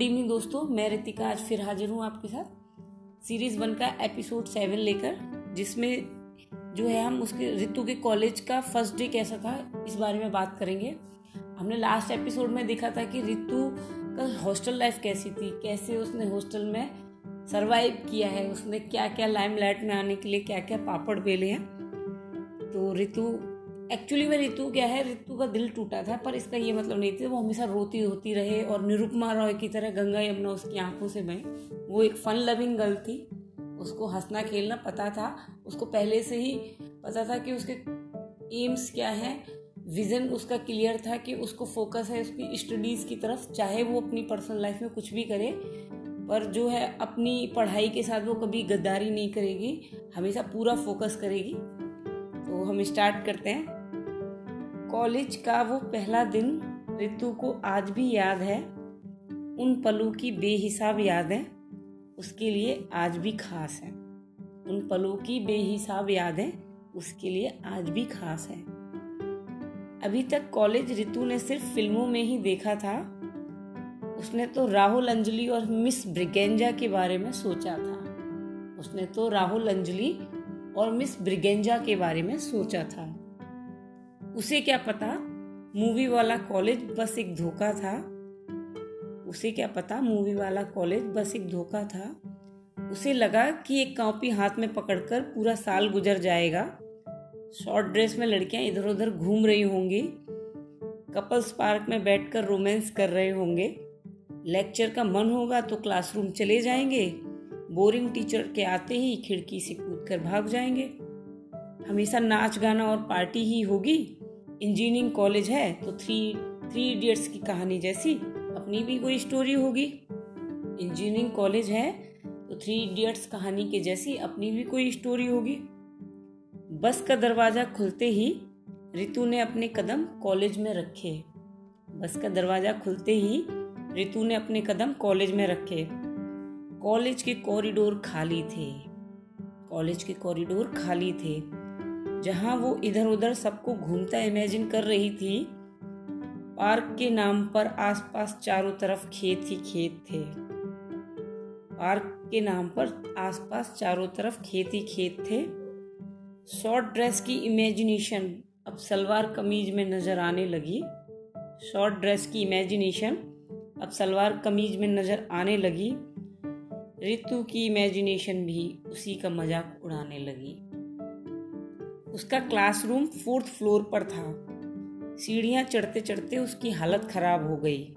Good evening दोस्तों, मैं रितिका आज फिर हाजिर हूँ आपके साथ सीरीज़ वन का एपिसोड सेवन लेकर, जिसमें जो है हम उसके ऋतु के कॉलेज का फ़र्स्ट डे कैसा था, इस बारे में बात करेंगे। हमने लास्ट एपिसोड में देखा था कि ऋतु का हॉस्टल लाइफ कैसी थी, कैसे उसने हॉस्टल में सरवाइव किया है, उसने क्या क्या लाइमलाइट में आने के लिए क्या क्या पापड़ बेले हैं। तो ऋतु एक्चुअली में रितु क्या है? ऋतु का दिल टूटा था, पर इसका ये मतलब नहीं था। वो हमेशा रोती होती रहे और निरुपमा रॉय की तरह गंगा यमुना उसकी आँखों से बहे। वो एक फन लविंग गर्ल थी। उसको हंसना, खेलना पता था। उसको पहले से ही पता था कि उसके एम्स क्या है। विजन उसका क्लियर था कि उसको फोकस है उसकी स्टडीज़ की तरफ़, चाहे वो अपनी पर्सनल लाइफ में कुछ भी करे। पर जो है, अपनी पढ़ाई के साथ वो कभी गद्दारी नहीं करेगी। हमेशा पूरा फोकस करेगी। तो हम स्टार्ट करते हैं। कॉलेज का वो पहला दिन ऋतु को आज भी याद है। उन पलों की बेहिसाब यादें उसके लिए आज भी खास है। उन पलों की बेहिसाब यादें उसके लिए आज भी खास है। अभी तक कॉलेज ऋतु ने सिर्फ़ फ़िल्मों में ही देखा था। उसने तो राहुल अंजलि और मिस ब्रिगेंजा के बारे में सोचा था। उसने तो राहुल अंजलि और मिस ब्रिगेंजा के बारे में सोचा था। उसे क्या पता? मूवी वाला कॉलेज बस एक धोखा था। उसे क्या पता? मूवी वाला कॉलेज बस एक धोखा था। उसे लगा कि एक कॉपी हाथ में पकड़कर पूरा साल गुजर जाएगा। शॉर्ट ड्रेस में लड़कियाँ इधर उधर घूम रही होंगी। कपल्स पार्क में बैठकर रोमांस कर रहे होंगे। लेक्चर का मन होगा तो क्लासरूम चले जाएँगे। बोरिंग टीचर के आते ही खिड़की से कूद कर भाग जाएँगे। हमेशा नाच गाना और पार्टी ही होगी। इंजीनियरिंग कॉलेज है तो थ्री थ्री इडियट्स की कहानी जैसी अपनी भी कोई स्टोरी होगी। इंजीनियरिंग कॉलेज है तो थ्री इडियट्स कहानी के जैसी अपनी भी कोई स्टोरी होगी। बस का दरवाज़ा खुलते ही रितु ने अपने कदम कॉलेज में रखे। बस का दरवाज़ा खुलते ही रितु ने अपने कदम कॉलेज में रखे। कॉलेज के कॉरिडोर खाली थे। कॉलेज के कॉरिडोर खाली थे। जहाँ वो इधर उधर सबको घूमता इमेजिन कर रही थी, पार्क के नाम पर आसपास चारों तरफ़ खेत ही खेत थे। पार्क के नाम पर आसपास चारों तरफ़ खेत ही खेत थे। शॉर्ट ड्रेस की इमेजिनेशन अब सलवार कमीज में नज़र आने लगी। शॉर्ट ड्रेस की इमेजिनेशन अब सलवार कमीज में नज़र आने लगी। ऋतु की इमेजिनेशन भी उसी का मज़ाक उड़ाने लगी। उसका क्लासरूम फोर्थ फ्लोर पर था। सीढ़ियाँ चढ़ते चढ़ते उसकी हालत खराब हो गई।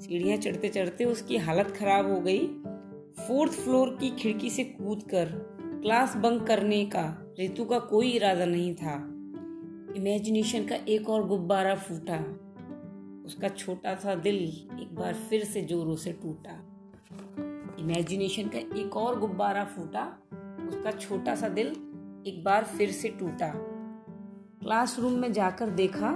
सीढ़ियाँ चढ़ते चढ़ते उसकी हालत खराब हो गई। फोर्थ फ्लोर की खिड़की से कूदकर क्लास बंक करने का ऋतु का कोई इरादा नहीं था। इमेजिनेशन का एक और गुब्बारा फूटा। उसका छोटा सा दिल एक बार फिर से जोरों से टूटा। इमेजिनेशन का एक और गुब्बारा फूटा। उसका छोटा सा दिल एक बार फिर से टूटा। क्लासरूम में जाकर देखा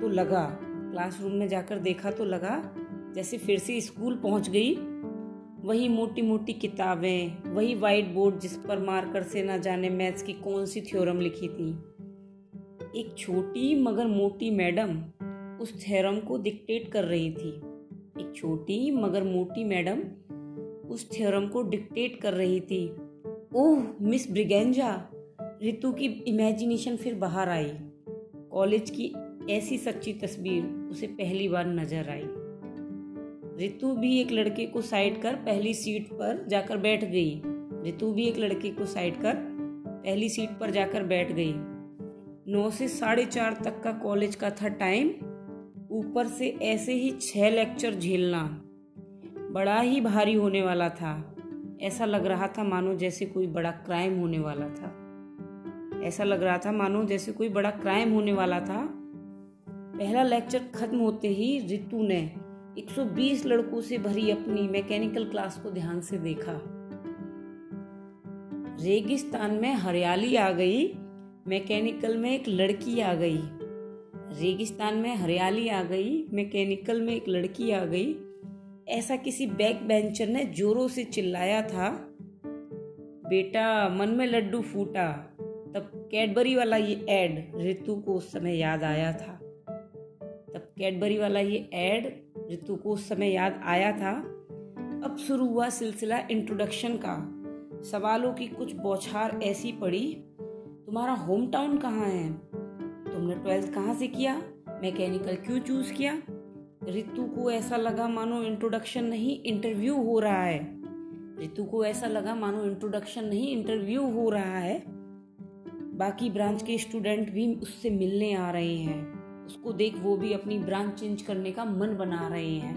तो लगा। क्लासरूम में जाकर देखा तो लगा जैसे फिर से स्कूल पहुँच गई। वही मोटी मोटी किताबें, वही वाइट बोर्ड जिस पर मार्कर से ना जाने मैथ्स की कौन सी थ्योरम लिखी थी। एक छोटी मगर मोटी मैडम उस थ्योरम को डिक्टेट कर रही थी। एक छोटी मगर मोटी मैडम उस थ्योरम को डिक्टेट कर रही थी। ओह, मिस ब्रिगेंजा, रितु की इमेजिनेशन फिर बाहर आई। कॉलेज की ऐसी सच्ची तस्वीर, उसे पहली बार नज़र आई। रितु भी एक लड़के को साइड कर पहली सीट पर जाकर बैठ गई। रितु भी एक लड़के को साइड कर पहली सीट पर जाकर बैठ गई। नौ से साढ़े चार तक का कॉलेज का था टाइम ऊपर से ऐसे ही छह लेक्चर झेलना। बड़ा ही भारी होने वाला था। ऐसा लग रहा था मानो जैसे कोई बड़ा क्राइम होने वाला था। ऐसा लग रहा था मानो जैसे कोई बड़ा क्राइम होने वाला था। पहला लेक्चर खत्म होते ही रितु ने 120 लड़कों से भरी अपनी मैकेनिकल क्लास को ध्यान से देखा। रेगिस्तान में हरियाली आ गई मैकेनिकल में एक लड़की आ गई। रेगिस्तान में हरियाली आ गई मैकेनिकल में एक लड़की आ गई। ऐसा किसी बैक बेंचर ने जोरों से चिल्लाया था, बेटा, मन में लड्डू फूटा। तब कैडबरी वाला ये एड ऋतु को उस समय याद आया था। तब कैडबरी वाला ये एड ऋतु को उस समय याद आया था। अब शुरू हुआ सिलसिला इंट्रोडक्शन का। सवालों की कुछ बौछार ऐसी पड़ी, तुम्हारा होम टाउन कहाँ है? तुमने ट्वेल्थ कहाँ से किया? मैकेनिकल क्यों चूज़ किया? ऋतु को ऐसा लगा मानो इंट्रोडक्शन नहीं इंटरव्यू हो रहा है। ऋतु को ऐसा लगा मानो इंट्रोडक्शन नहीं इंटरव्यू हो रहा है। बाकी ब्रांच के स्टूडेंट भी उससे मिलने आ रहे हैं। उसको देख वो भी अपनी ब्रांच चेंज करने का मन बना रहे हैं।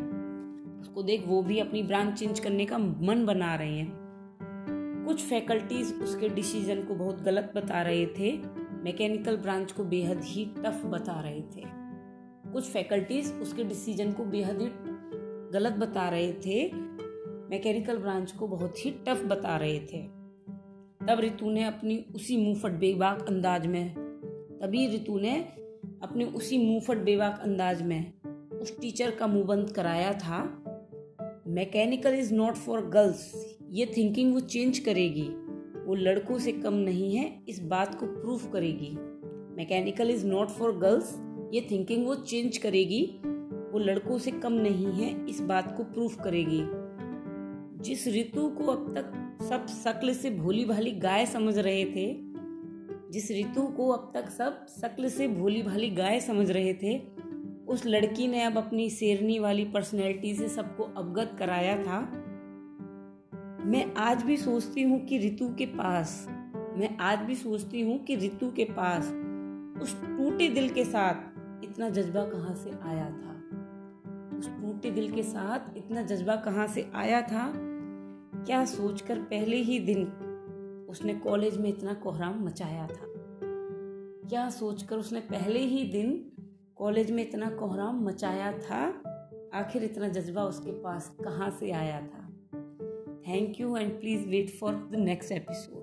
उसको देख वो भी अपनी ब्रांच चेंज करने का मन बना रहे हैं। कुछ फैकल्टीज उसके डिसीज़न को बहुत गलत बता रहे थे। मैकेनिकल ब्रांच को बेहद ही टफ बता रहे थे। कुछ फैकल्टीज उसके डिसीज़न को बेहद ही गलत बता रहे थे। मैकेनिकल ब्रांच को बहुत ही टफ बता रहे थे। तब रितु ने अपनी उसी मुंहफट बेबाक अंदाज में, तभी रितु ने अपने उसी मुंहफट बेबाक अंदाज में उस टीचर का मुँह बंद कराया था। Mechanical is not for girls ये थिंकिंग वो चेंज करेगी। वो लड़कों से कम नहीं है, इस बात को प्रूफ करेगी। Mechanical is not for girls ये थिंकिंग वो चेंज करेगी। वो लड़कों से कम नहीं है, इस बात को प्रूफ करेगी। जिस ऋतु को अब तक सब शक्ल से भोली भाली गाय समझ रहे थे, जिस ऋतु को अब तक सब शक्ल से भोली भाली गाय समझ रहे थे, उस लड़की ने अब अपनी शेरनी वाली पर्सनैलिटी से सबको अवगत कराया था। मैं आज भी सोचती हूँ कि ऋतु के पास, मैं आज भी सोचती हूँ कि ऋतु के पास, उस टूटे दिल के साथ इतना जज्बा कहाँ से आया था? उस टूटे दिल के साथ इतना जज्बा कहाँ से आया था? क्या सोचकर पहले ही दिन उसने कॉलेज में इतना कोहराम मचाया था? क्या सोचकर उसने पहले ही दिन कॉलेज में इतना कोहराम मचाया था? आखिर इतना जज्बा उसके पास कहाँ से आया था? Thank you and please wait for the next episode.